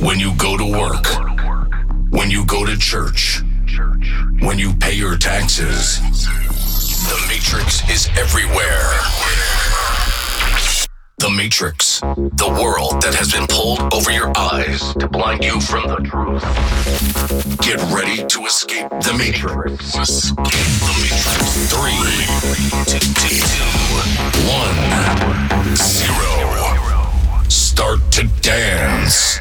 When you go to work, when you go to church, when you pay your taxes, the Matrix is everywhere. The Matrix, the world that has been pulled over your eyes to blind you from the truth. Get ready to escape the Matrix. Escape the Matrix. Three, two, two, one, zero. Start to dance.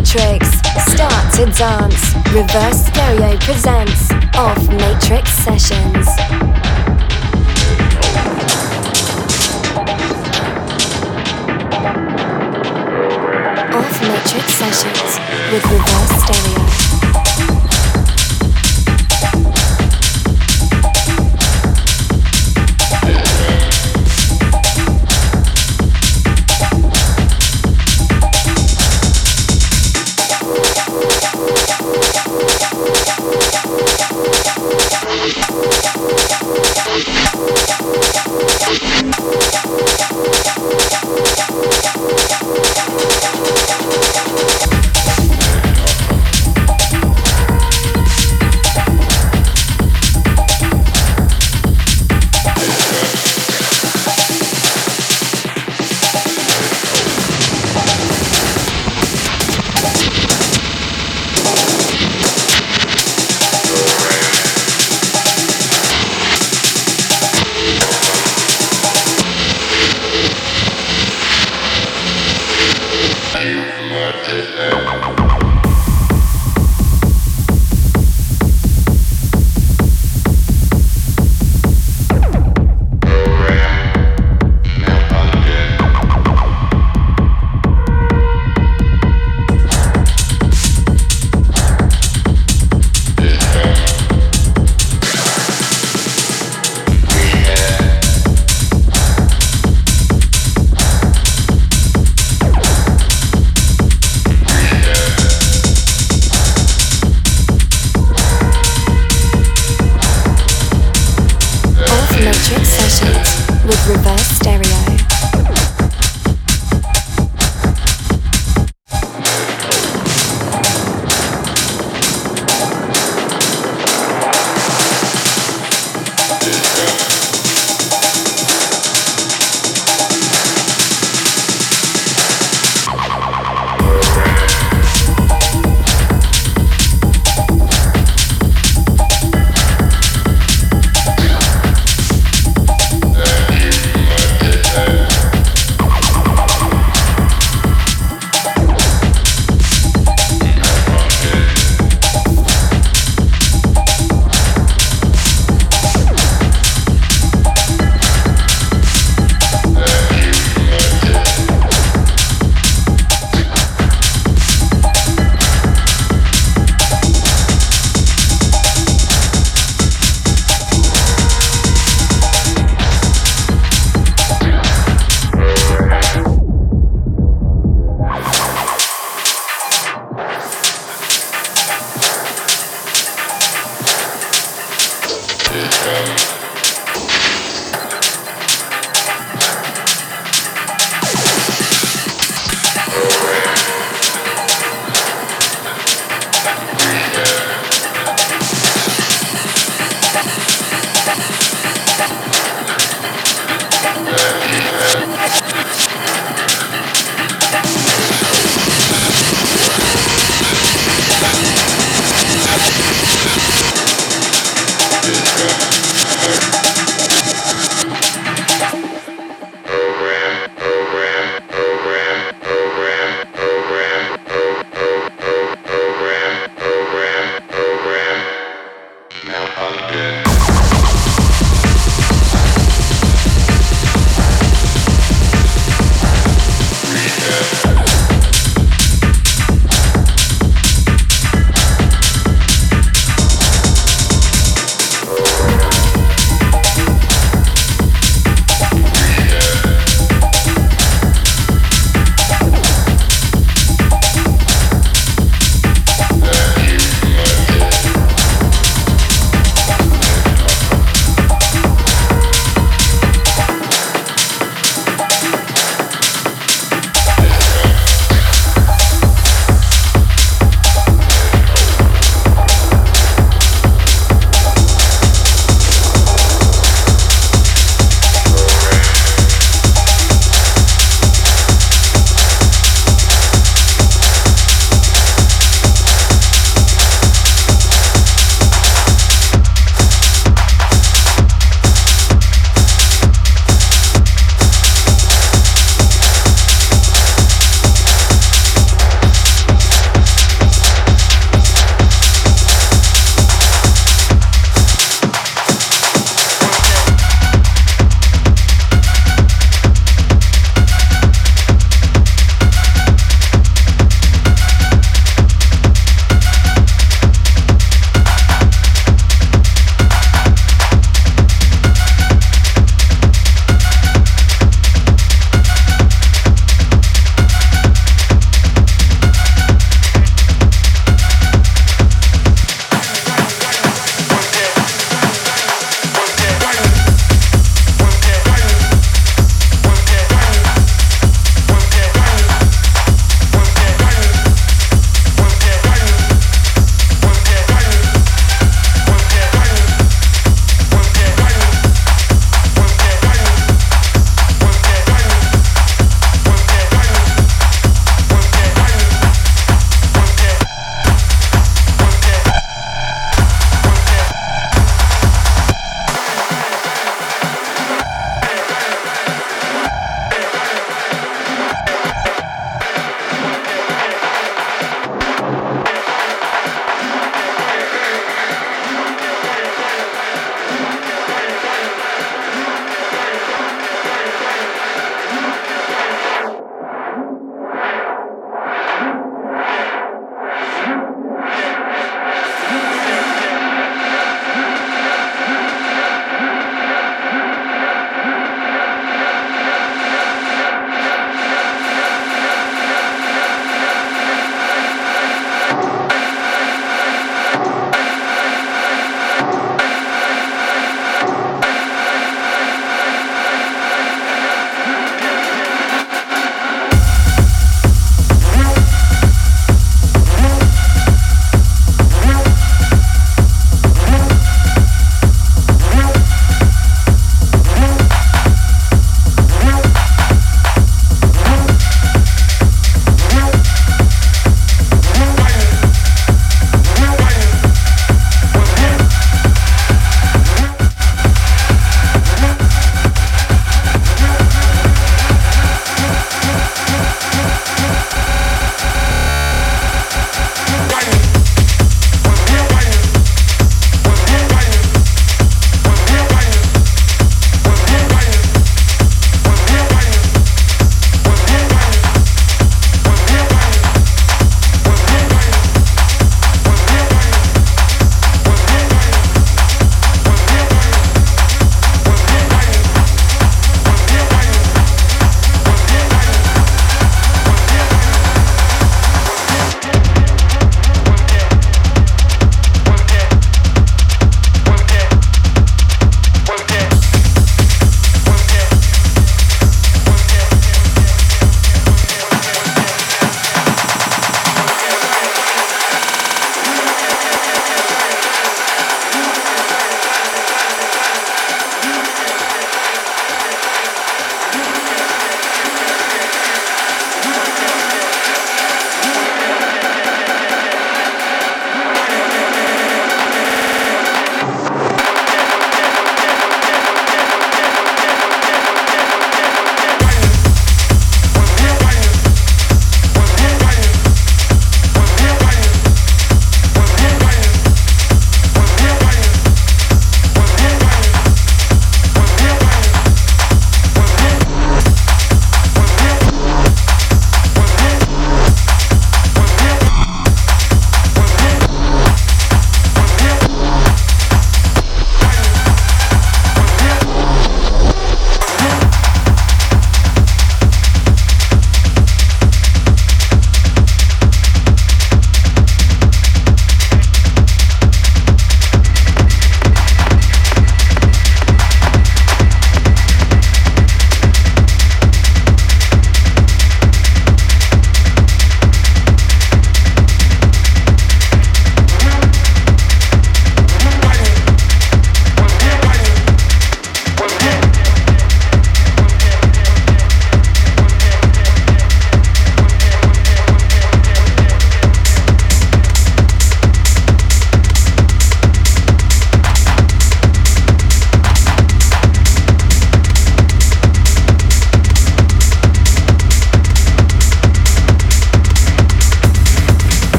Matrix, Start to Dance, Reverse Stereo presents Off Matrix Sessions. Off Matrix Sessions with Reverse Stereo.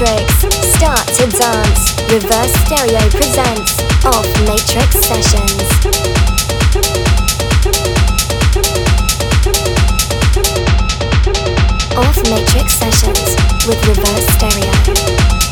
Matrix. Start to dance. Reverse Stereo presents Off Matrix Sessions. Off Matrix Sessions with Reverse Stereo.